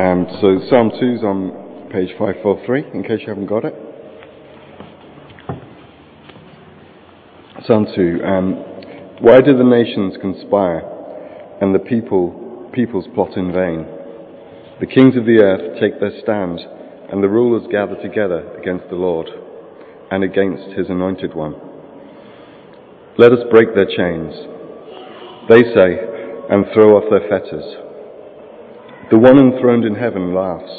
Um, so Psalm 2 is on page 543, in case you haven't got it. Psalm 2. Um, Why do the nations conspire and the people, peoples plot in vain? The kings of the earth take their stand and the rulers gather together against the Lord and against his anointed one. Let us break their chains, they say, and throw off their fetters. The one enthroned in heaven laughs.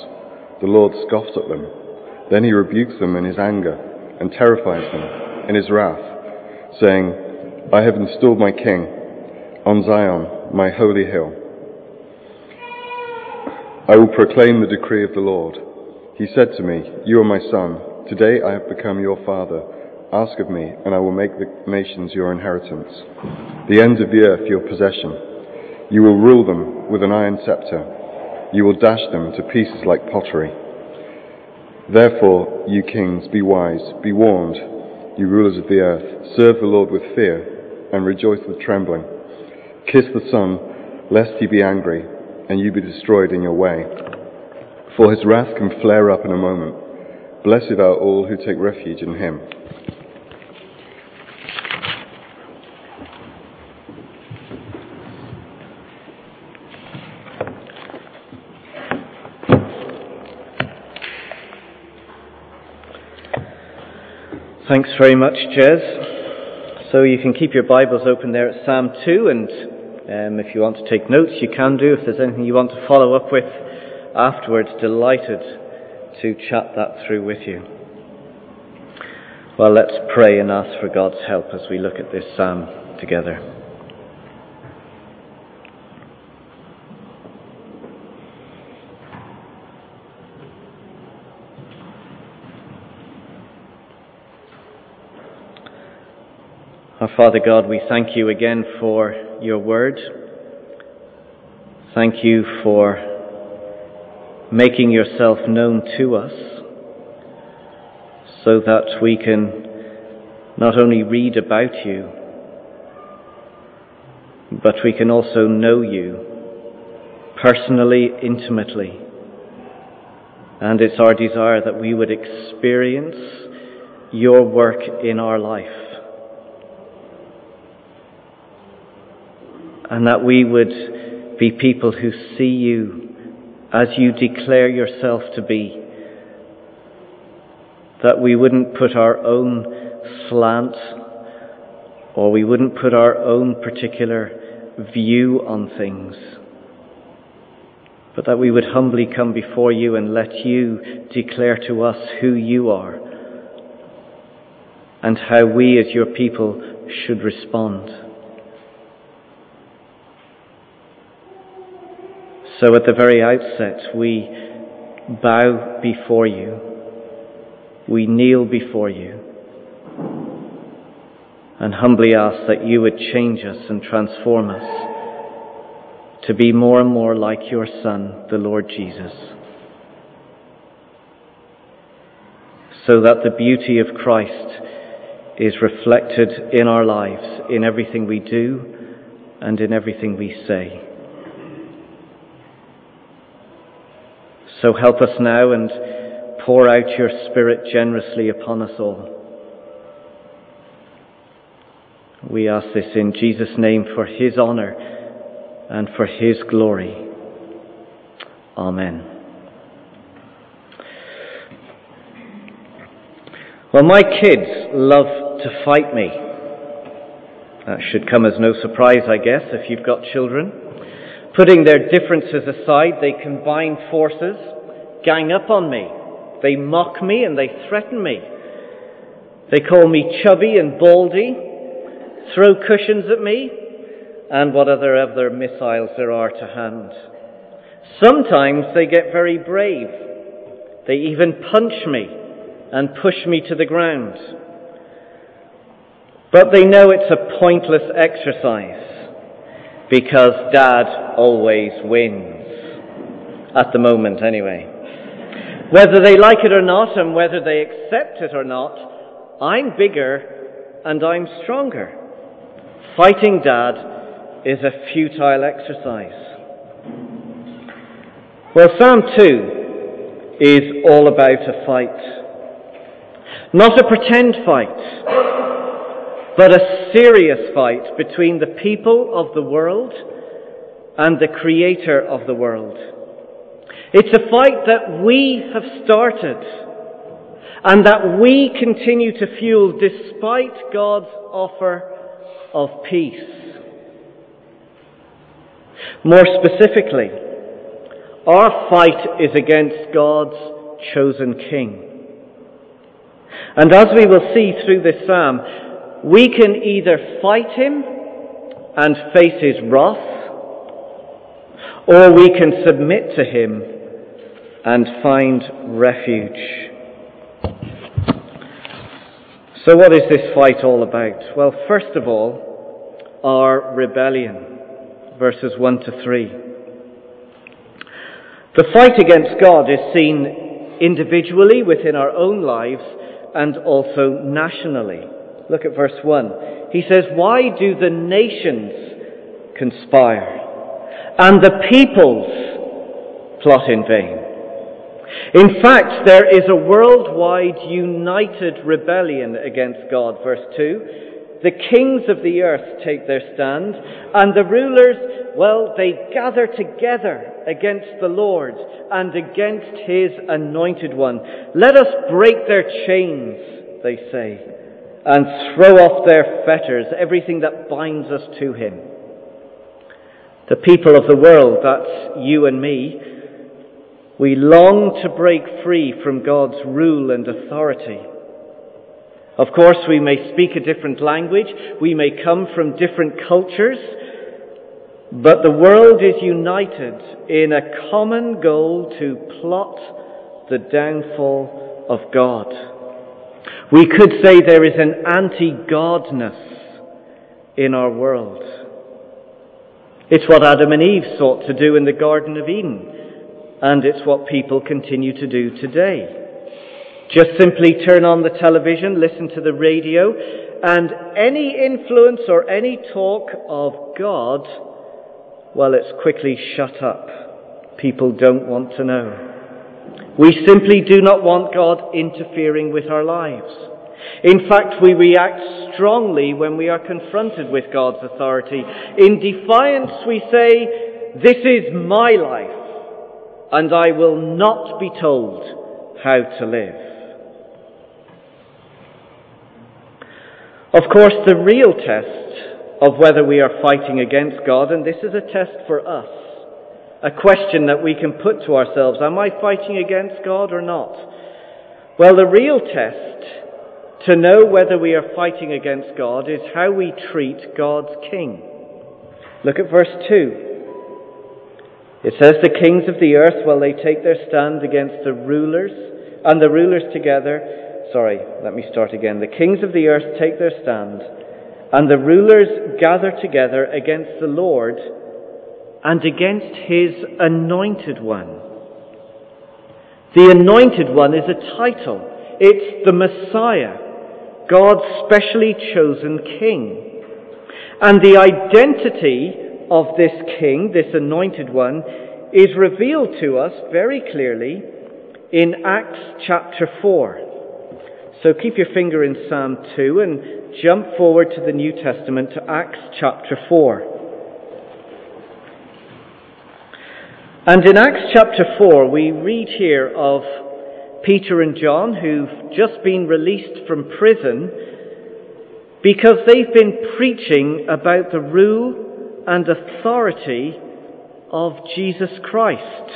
The Lord scoffs at them. Then he rebukes them in his anger and terrifies them in his wrath, saying, I have installed my king on Zion, my holy hill. I will proclaim the decree of the Lord. He said to me, You are my son. Today I have become your father. Ask of me, and I will make the nations your inheritance, the ends of the earth your possession. You will rule them with an iron scepter. You will dash them to pieces like pottery. Therefore, you kings, be wise, be warned, you rulers of the earth. Serve the Lord with fear and rejoice with trembling. Kiss the Son, lest he be angry and you be destroyed in your way. For his wrath can flare up in a moment. Blessed are all who take refuge in him. Thanks very much, Jez. So you can keep your Bibles open there at Psalm 2, and um, if you want to take notes, you can do. If there's anything you want to follow up with afterwards, delighted to chat that through with you. Well, let's pray and ask for God's help as we look at this psalm together. Our Father God, we thank you again for your word. Thank you for making yourself known to us so that we can not only read about you, but we can also know you personally, intimately. And it's our desire that we would experience your work in our life. And that we would be people who see you as you declare yourself to be. That we wouldn't put our own slant or we wouldn't put our own particular view on things, but that we would humbly come before you and let you declare to us who you are and how we as your people should respond. So at the very outset, we bow before you. We kneel before you and humbly ask that you would change us and transform us to be more and more like your Son, the Lord Jesus. So that the beauty of Christ is reflected in our lives, in everything we do and in everything we say. So help us now and pour out your Spirit generously upon us all. We ask this in Jesus' name for His honour and for His glory. Amen. Well, my kids love to fight me. That should come as no surprise, I guess, if you've got children. Putting their differences aside, they combine forces, gang up on me. They mock me and they threaten me. They call me chubby and baldy, throw cushions at me, and what other other missiles there are to hand. Sometimes they get very brave. They even punch me and push me to the ground. But they know it's a pointless exercise because dad always wins. At the moment, anyway. Whether they like it or not, and whether they accept it or not, I'm bigger and I'm stronger. Fighting dad is a futile exercise. Well, Psalm 2 is all about a fight. Not a pretend fight, but a serious fight between the people of the world and the Creator of the world. It's a fight that we have started and that we continue to fuel despite God's offer of peace. More specifically, our fight is against God's chosen king. And as we will see through this psalm, we can either fight him and face his wrath, or we can submit to him and find refuge. So, what is this fight all about? Well, first of all, our rebellion, verses 1 to 3. The fight against God is seen individually within our own lives and also nationally. Look at verse 1. He says, Why do the nations conspire and the peoples plot in vain? In fact, there is a worldwide united rebellion against God. Verse 2. The kings of the earth take their stand, and the rulers, well, they gather together against the Lord and against his anointed one. Let us break their chains, they say, and throw off their fetters, everything that binds us to him. The people of the world, that's you and me, we long to break free from God's rule and authority. Of course, we may speak a different language, we may come from different cultures, but the world is united in a common goal to plot the downfall of God. We could say there is an anti-godness in our world. It's what Adam and Eve sought to do in the Garden of Eden, and it's what people continue to do today. Just simply turn on the television, listen to the radio, and any influence or any talk of God, well, it's quickly shut up. People don't want to know. We simply do not want God interfering with our lives. In fact, we react strongly when we are confronted with God's authority. In defiance, we say, This is my life, and I will not be told how to live. Of course, the real test of whether we are fighting against God, and this is a test for us, a question that we can put to ourselves Am I fighting against God or not? Well, the real test to know whether we are fighting against God is how we treat God's King. Look at verse 2. It says, The kings of the earth, well, they take their stand against the rulers, and the rulers together sorry, let me start again. The kings of the earth take their stand, and the rulers gather together against the Lord and against his anointed one. The anointed one is a title. It's the Messiah, God's specially chosen king. And the identity of this king, this anointed one, is revealed to us very clearly in Acts chapter 4. So keep your finger in Psalm 2 and jump forward to the New Testament to Acts chapter 4. And in Acts chapter 4, we read here of Peter and John who've just been released from prison because they've been preaching about the rule and authority of Jesus Christ.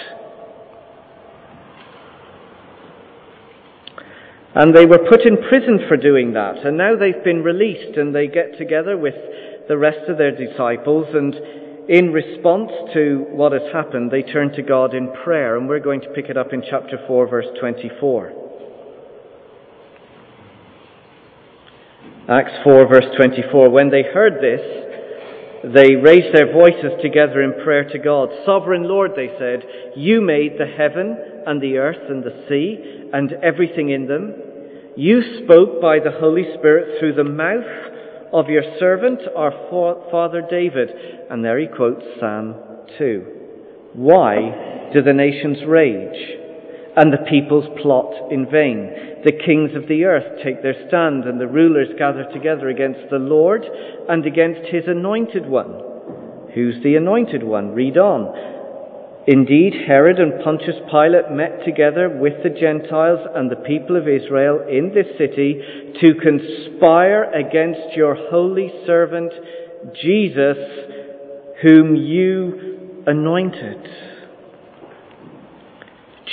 And they were put in prison for doing that. And now they've been released and they get together with the rest of their disciples and in response to what has happened, they turn to God in prayer. And we're going to pick it up in chapter 4, verse 24. Acts 4, verse 24. When they heard this, they raised their voices together in prayer to God. Sovereign Lord, they said, you made the heaven and the earth and the sea and everything in them. You spoke by the Holy Spirit through the mouth of your servant, our father David. And there he quotes Psalm 2. Why do the nations rage and the peoples plot in vain? The kings of the earth take their stand and the rulers gather together against the Lord and against his anointed one. Who's the anointed one? Read on. Indeed, Herod and Pontius Pilate met together with the Gentiles and the people of Israel in this city to conspire against your holy servant Jesus, whom you anointed.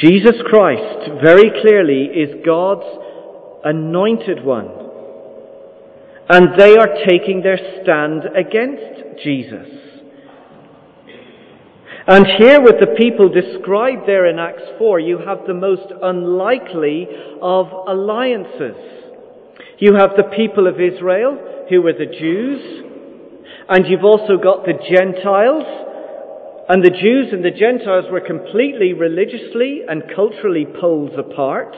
Jesus Christ, very clearly, is God's anointed one. And they are taking their stand against Jesus. And here, with the people described there in Acts 4, you have the most unlikely of alliances. You have the people of Israel, who were the Jews, and you've also got the Gentiles, and the Jews and the Gentiles were completely religiously and culturally poles apart.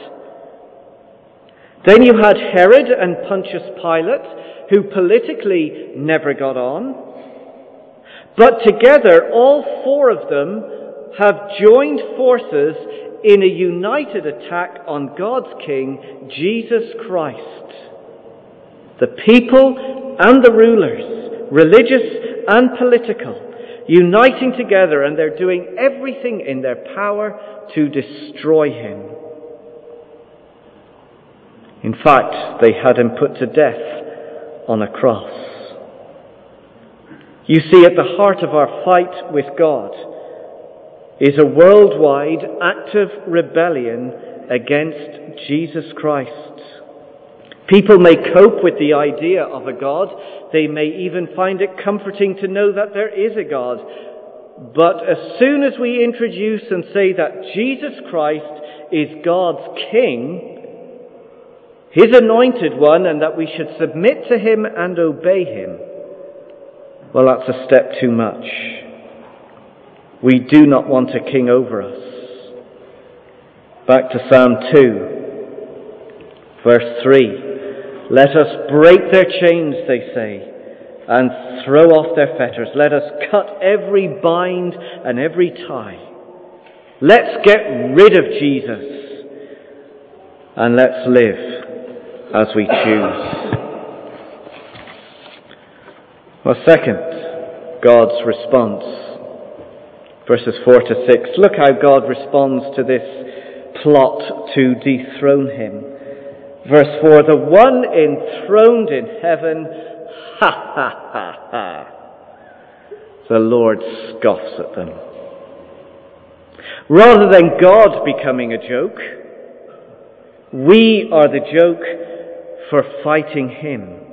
Then you had Herod and Pontius Pilate, who politically never got on. But together, all four of them have joined forces in a united attack on God's King, Jesus Christ. The people and the rulers, religious and political, uniting together and they're doing everything in their power to destroy him. In fact, they had him put to death on a cross. You see, at the heart of our fight with God is a worldwide active rebellion against Jesus Christ. People may cope with the idea of a God. They may even find it comforting to know that there is a God. But as soon as we introduce and say that Jesus Christ is God's King, His anointed one, and that we should submit to Him and obey Him, well, that's a step too much. We do not want a king over us. Back to Psalm 2, verse 3. Let us break their chains, they say, and throw off their fetters. Let us cut every bind and every tie. Let's get rid of Jesus and let's live as we choose. Well, second, God's response. Verses 4 to 6. Look how God responds to this plot to dethrone him. Verse 4 The one enthroned in heaven, ha ha ha ha. The Lord scoffs at them. Rather than God becoming a joke, we are the joke for fighting him.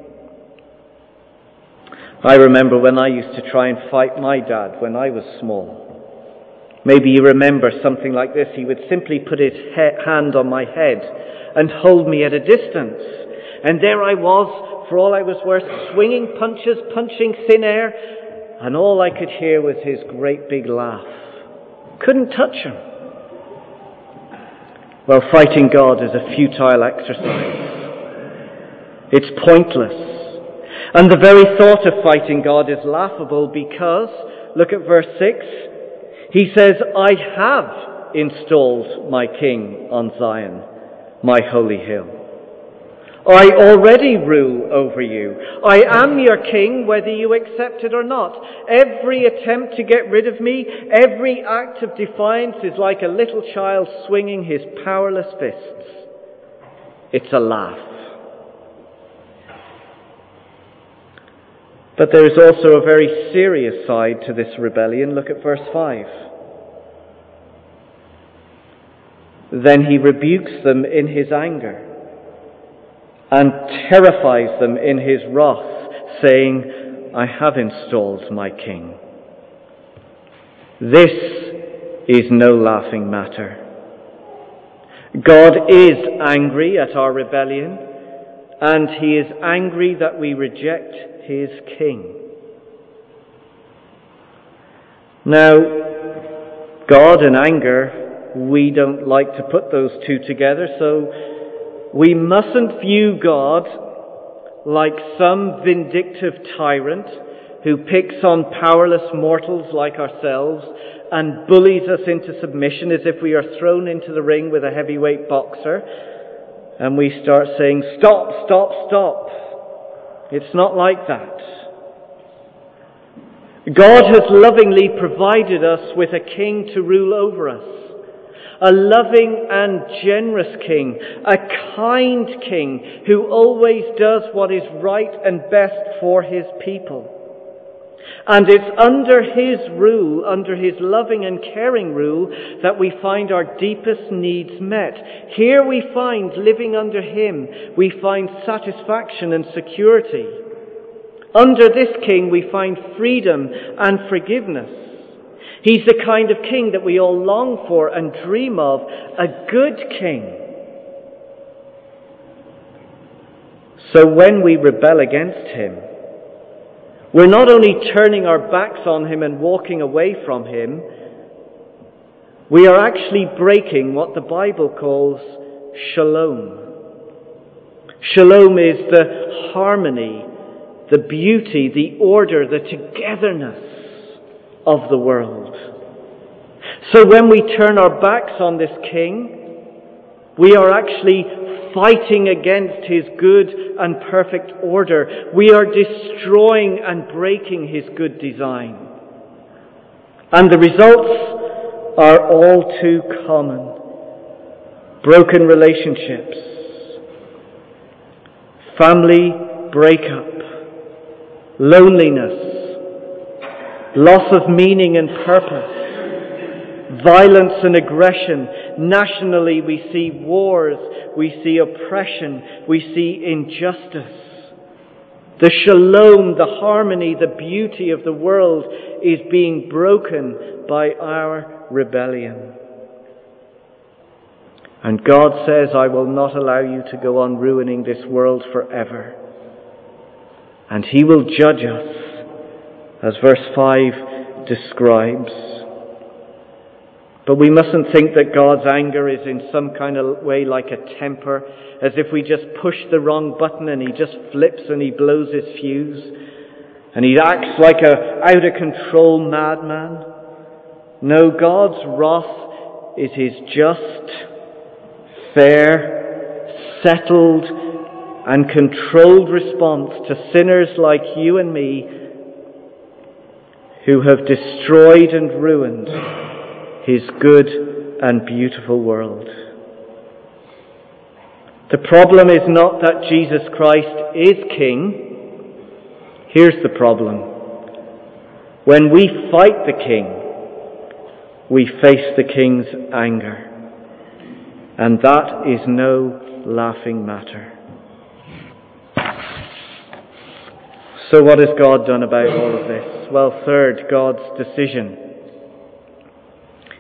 I remember when I used to try and fight my dad when I was small. Maybe you remember something like this. He would simply put his he- hand on my head and hold me at a distance. And there I was, for all I was worth, swinging punches, punching thin air, and all I could hear was his great big laugh. Couldn't touch him. Well, fighting God is a futile exercise. It's pointless. And the very thought of fighting God is laughable because, look at verse 6, he says, I have installed my king on Zion, my holy hill. I already rule over you. I am your king, whether you accept it or not. Every attempt to get rid of me, every act of defiance is like a little child swinging his powerless fists. It's a laugh. But there is also a very serious side to this rebellion. Look at verse 5. Then he rebukes them in his anger and terrifies them in his wrath, saying, I have installed my king. This is no laughing matter. God is angry at our rebellion, and he is angry that we reject his king. Now, God and anger, we don't like to put those two together, so we mustn't view God like some vindictive tyrant who picks on powerless mortals like ourselves and bullies us into submission as if we are thrown into the ring with a heavyweight boxer. And we start saying, Stop, stop, stop. It's not like that. God has lovingly provided us with a king to rule over us a loving and generous king, a kind king who always does what is right and best for his people. And it's under his rule, under his loving and caring rule, that we find our deepest needs met. Here we find, living under him, we find satisfaction and security. Under this king we find freedom and forgiveness. He's the kind of king that we all long for and dream of, a good king. So when we rebel against him, we're not only turning our backs on him and walking away from him, we are actually breaking what the Bible calls shalom. Shalom is the harmony, the beauty, the order, the togetherness of the world. So when we turn our backs on this king, we are actually fighting against his good and perfect order. We are destroying and breaking his good design. And the results are all too common. Broken relationships, family breakup, loneliness, loss of meaning and purpose, violence and aggression. Nationally, we see wars, we see oppression, we see injustice. The shalom, the harmony, the beauty of the world is being broken by our rebellion. And God says, I will not allow you to go on ruining this world forever. And He will judge us, as verse 5 describes. But we mustn't think that God's anger is in some kind of way like a temper, as if we just push the wrong button and he just flips and he blows his fuse, and he acts like a out of control madman. No, God's wrath is his just, fair, settled, and controlled response to sinners like you and me who have destroyed and ruined his good and beautiful world. The problem is not that Jesus Christ is King. Here's the problem. When we fight the King, we face the King's anger. And that is no laughing matter. So, what has God done about all of this? Well, third, God's decision.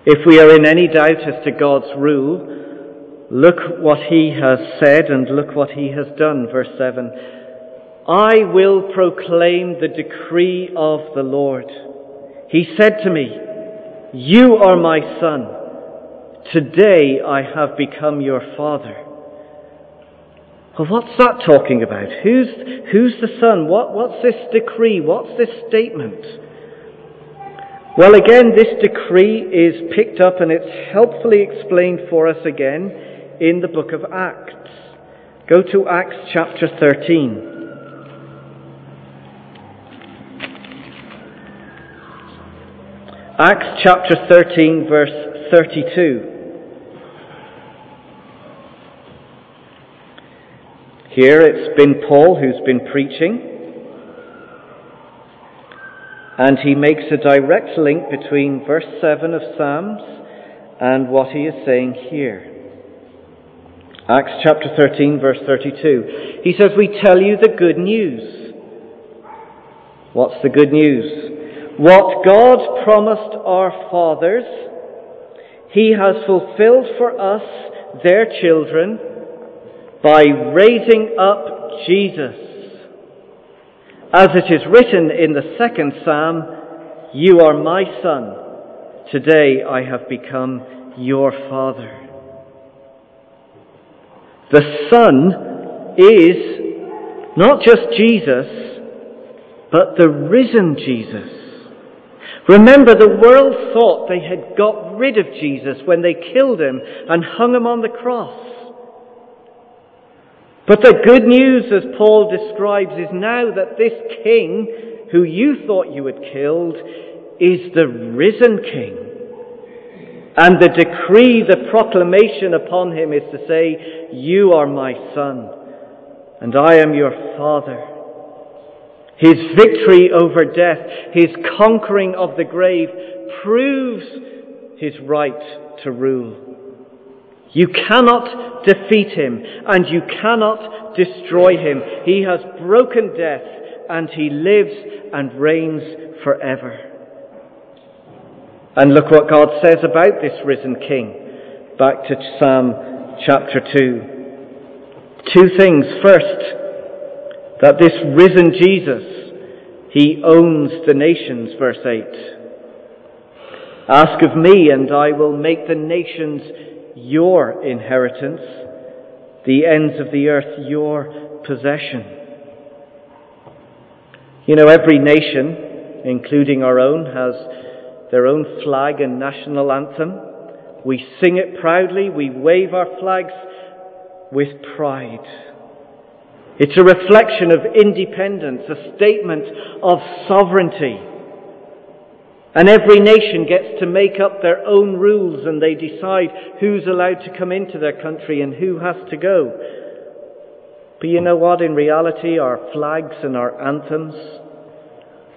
If we are in any doubt as to God's rule, look what he has said and look what he has done. Verse 7 I will proclaim the decree of the Lord. He said to me, You are my son. Today I have become your father. Well, what's that talking about? Who's, who's the son? What, what's this decree? What's this statement? Well, again, this decree is picked up and it's helpfully explained for us again in the book of Acts. Go to Acts chapter 13. Acts chapter 13, verse 32. Here it's been Paul who's been preaching. And he makes a direct link between verse 7 of Psalms and what he is saying here. Acts chapter 13, verse 32. He says, We tell you the good news. What's the good news? What God promised our fathers, He has fulfilled for us, their children, by raising up Jesus as it is written in the second psalm, You are my son. Today I have become your father. The Son is not just Jesus, but the risen Jesus. Remember, the world thought they had got rid of Jesus when they killed him and hung him on the cross. But the good news, as Paul describes, is now that this king, who you thought you had killed, is the risen king. And the decree, the proclamation upon him is to say, You are my son, and I am your father. His victory over death, his conquering of the grave, proves his right to rule. You cannot defeat him and you cannot destroy him. He has broken death and he lives and reigns forever. And look what God says about this risen king. Back to Psalm chapter 2. Two things. First, that this risen Jesus, he owns the nations, verse 8. Ask of me, and I will make the nations your inheritance, the ends of the earth your possession. You know, every nation, including our own, has their own flag and national anthem. We sing it proudly, we wave our flags with pride. It's a reflection of independence, a statement of sovereignty. And every nation gets to make up their own rules and they decide who's allowed to come into their country and who has to go. But you know what? In reality, our flags and our anthems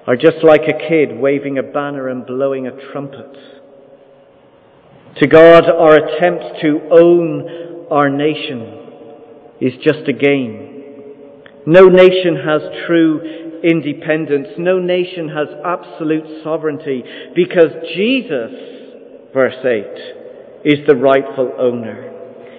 are just like a kid waving a banner and blowing a trumpet. To God, our attempt to own our nation is just a game. No nation has true independence. No nation has absolute sovereignty because Jesus, verse 8, is the rightful owner.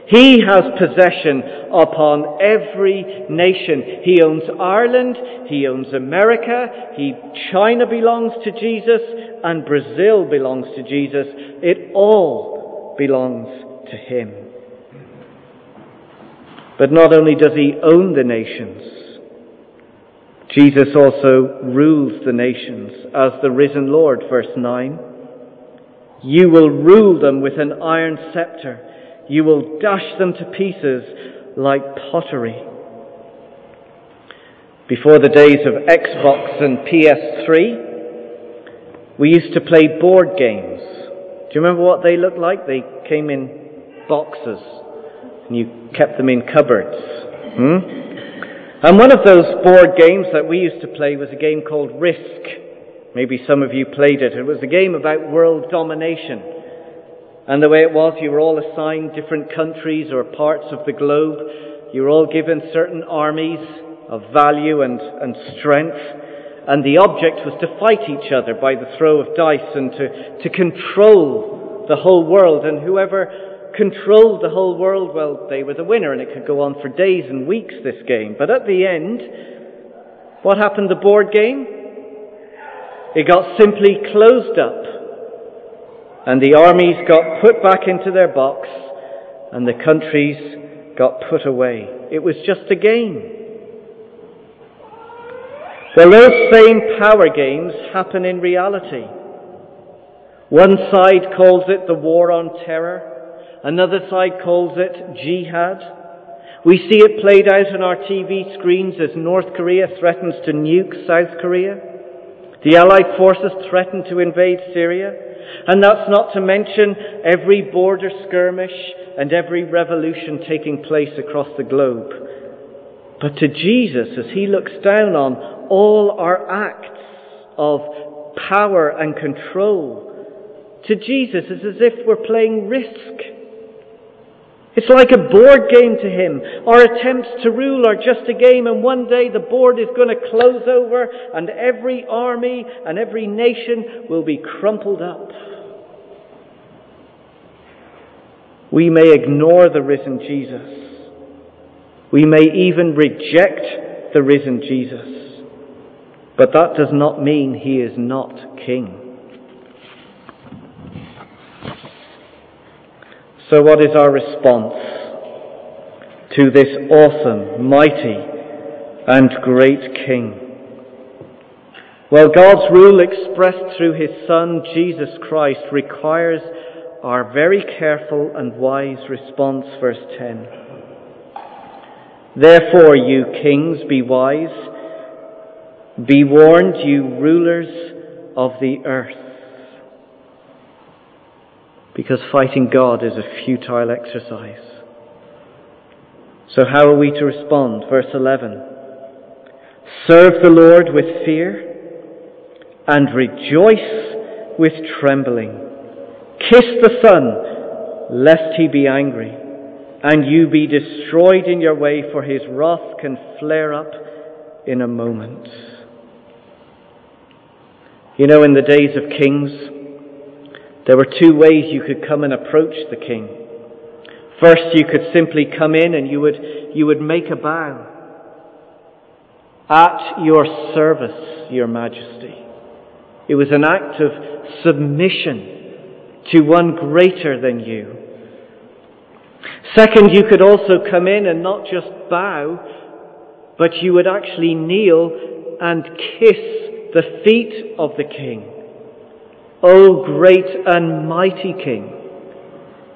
He has possession upon every nation. He owns Ireland, he owns America, he, China belongs to Jesus, and Brazil belongs to Jesus. It all belongs to him. But not only does he own the nations, Jesus also rules the nations as the risen Lord, verse 9. You will rule them with an iron scepter. You will dash them to pieces like pottery. Before the days of Xbox and PS3, we used to play board games. Do you remember what they looked like? They came in boxes and you kept them in cupboards. Hmm? And one of those board games that we used to play was a game called Risk. Maybe some of you played it. It was a game about world domination. And the way it was, you were all assigned different countries or parts of the globe. You were all given certain armies of value and, and strength. And the object was to fight each other by the throw of dice and to, to control the whole world. And whoever controlled the whole world, well, they were the winner, and it could go on for days and weeks, this game. But at the end, what happened the board game? It got simply closed up, and the armies got put back into their box, and the countries got put away. It was just a game. Well, those same power games happen in reality. One side calls it the war on terror. Another side calls it jihad. We see it played out on our TV screens as North Korea threatens to nuke South Korea. The Allied forces threaten to invade Syria. And that's not to mention every border skirmish and every revolution taking place across the globe. But to Jesus, as he looks down on all our acts of power and control, to Jesus it's as if we're playing risk. It's like a board game to him. Our attempts to rule are just a game, and one day the board is going to close over, and every army and every nation will be crumpled up. We may ignore the risen Jesus. We may even reject the risen Jesus. But that does not mean he is not king. So, what is our response to this awesome, mighty, and great King? Well, God's rule expressed through his Son, Jesus Christ, requires our very careful and wise response. Verse 10. Therefore, you kings, be wise. Be warned, you rulers of the earth. Because fighting God is a futile exercise. So, how are we to respond? Verse 11. Serve the Lord with fear and rejoice with trembling. Kiss the Son, lest he be angry, and you be destroyed in your way, for his wrath can flare up in a moment. You know, in the days of kings, there were two ways you could come and approach the king. First, you could simply come in and you would, you would make a bow. At your service, your majesty. It was an act of submission to one greater than you. Second, you could also come in and not just bow, but you would actually kneel and kiss the feet of the king. O great and mighty king.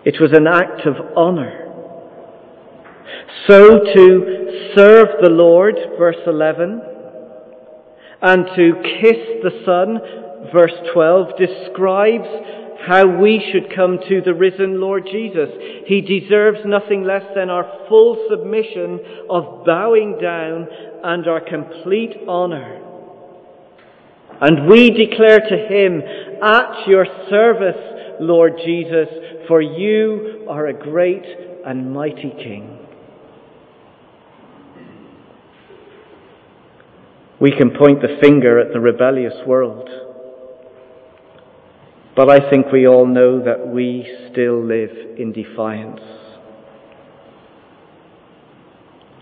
It was an act of honor. So to serve the Lord, verse 11, and to kiss the Son, verse 12, describes how we should come to the risen Lord Jesus. He deserves nothing less than our full submission of bowing down and our complete honor. And we declare to him, at your service, Lord Jesus, for you are a great and mighty King. We can point the finger at the rebellious world. But I think we all know that we still live in defiance.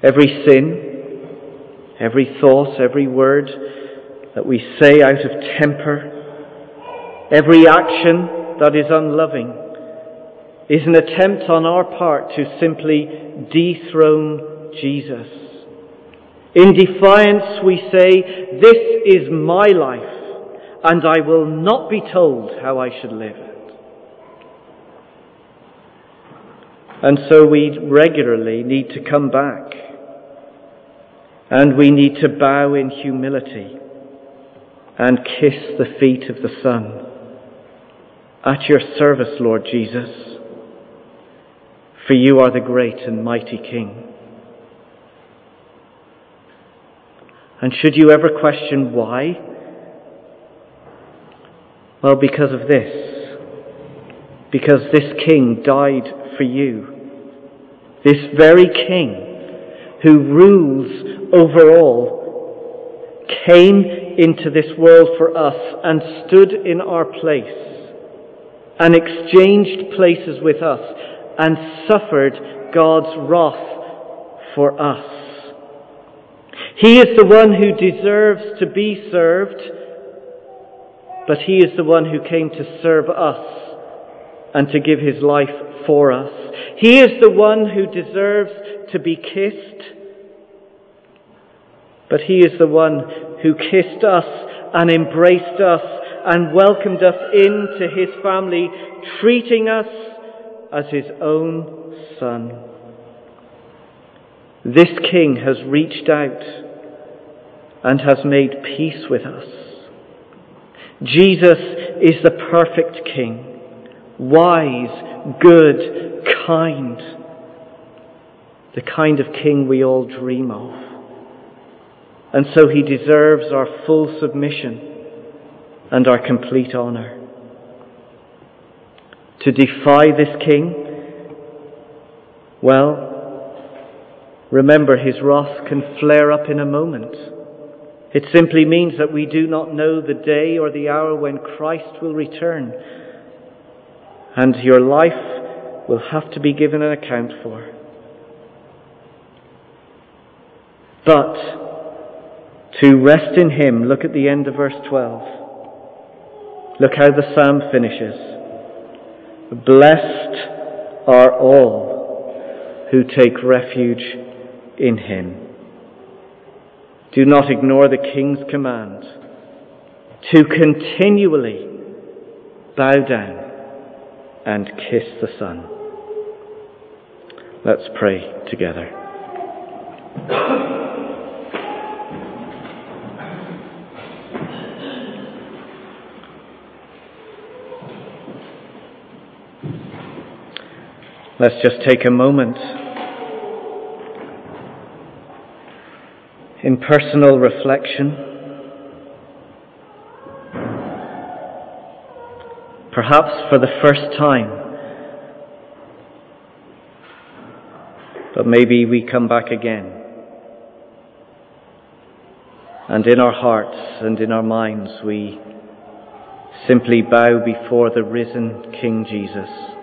Every sin, every thought, every word that we say out of temper, every action that is unloving, is an attempt on our part to simply dethrone Jesus. In defiance, we say, This is my life, and I will not be told how I should live it. And so we regularly need to come back, and we need to bow in humility and kiss the feet of the Son. At your service, Lord Jesus, for you are the great and mighty King. And should you ever question why? Well, because of this. Because this king died for you. This very king who rules over all came into this world for us and stood in our place and exchanged places with us and suffered God's wrath for us. He is the one who deserves to be served, but He is the one who came to serve us and to give His life for us. He is the one who deserves to be kissed, but He is the one who kissed us and embraced us and welcomed us into His family, treating us as His own Son. This King has reached out and has made peace with us. Jesus is the perfect King, wise, good, kind, the kind of King we all dream of. And so he deserves our full submission and our complete honour. To defy this King, well, remember his wrath can flare up in a moment. It simply means that we do not know the day or the hour when Christ will return. And your life will have to be given an account for. But to rest in Him, look at the end of verse 12. Look how the psalm finishes. Blessed are all who take refuge in Him. Do not ignore the king's command to continually bow down and kiss the Son. Let's pray together. Let's just take a moment in personal reflection. Perhaps for the first time, but maybe we come back again. And in our hearts and in our minds, we simply bow before the risen King Jesus.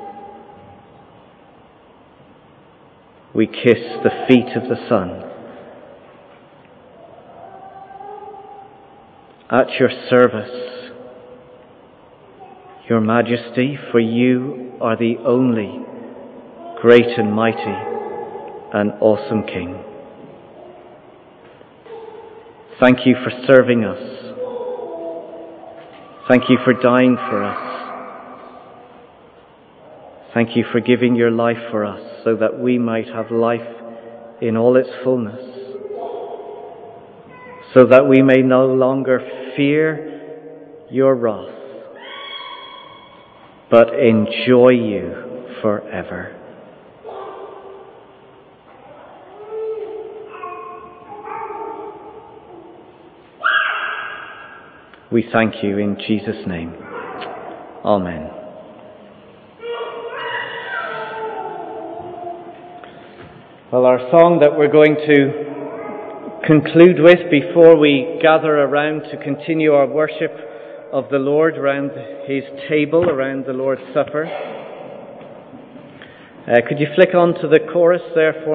We kiss the feet of the Son. At your service, Your Majesty, for you are the only great and mighty and awesome King. Thank you for serving us. Thank you for dying for us. Thank you for giving your life for us so that we might have life in all its fullness. So that we may no longer fear your wrath, but enjoy you forever. We thank you in Jesus' name. Amen. Well, our song that we're going to conclude with before we gather around to continue our worship of the Lord around His table, around the Lord's Supper. Uh, could you flick on to the chorus there for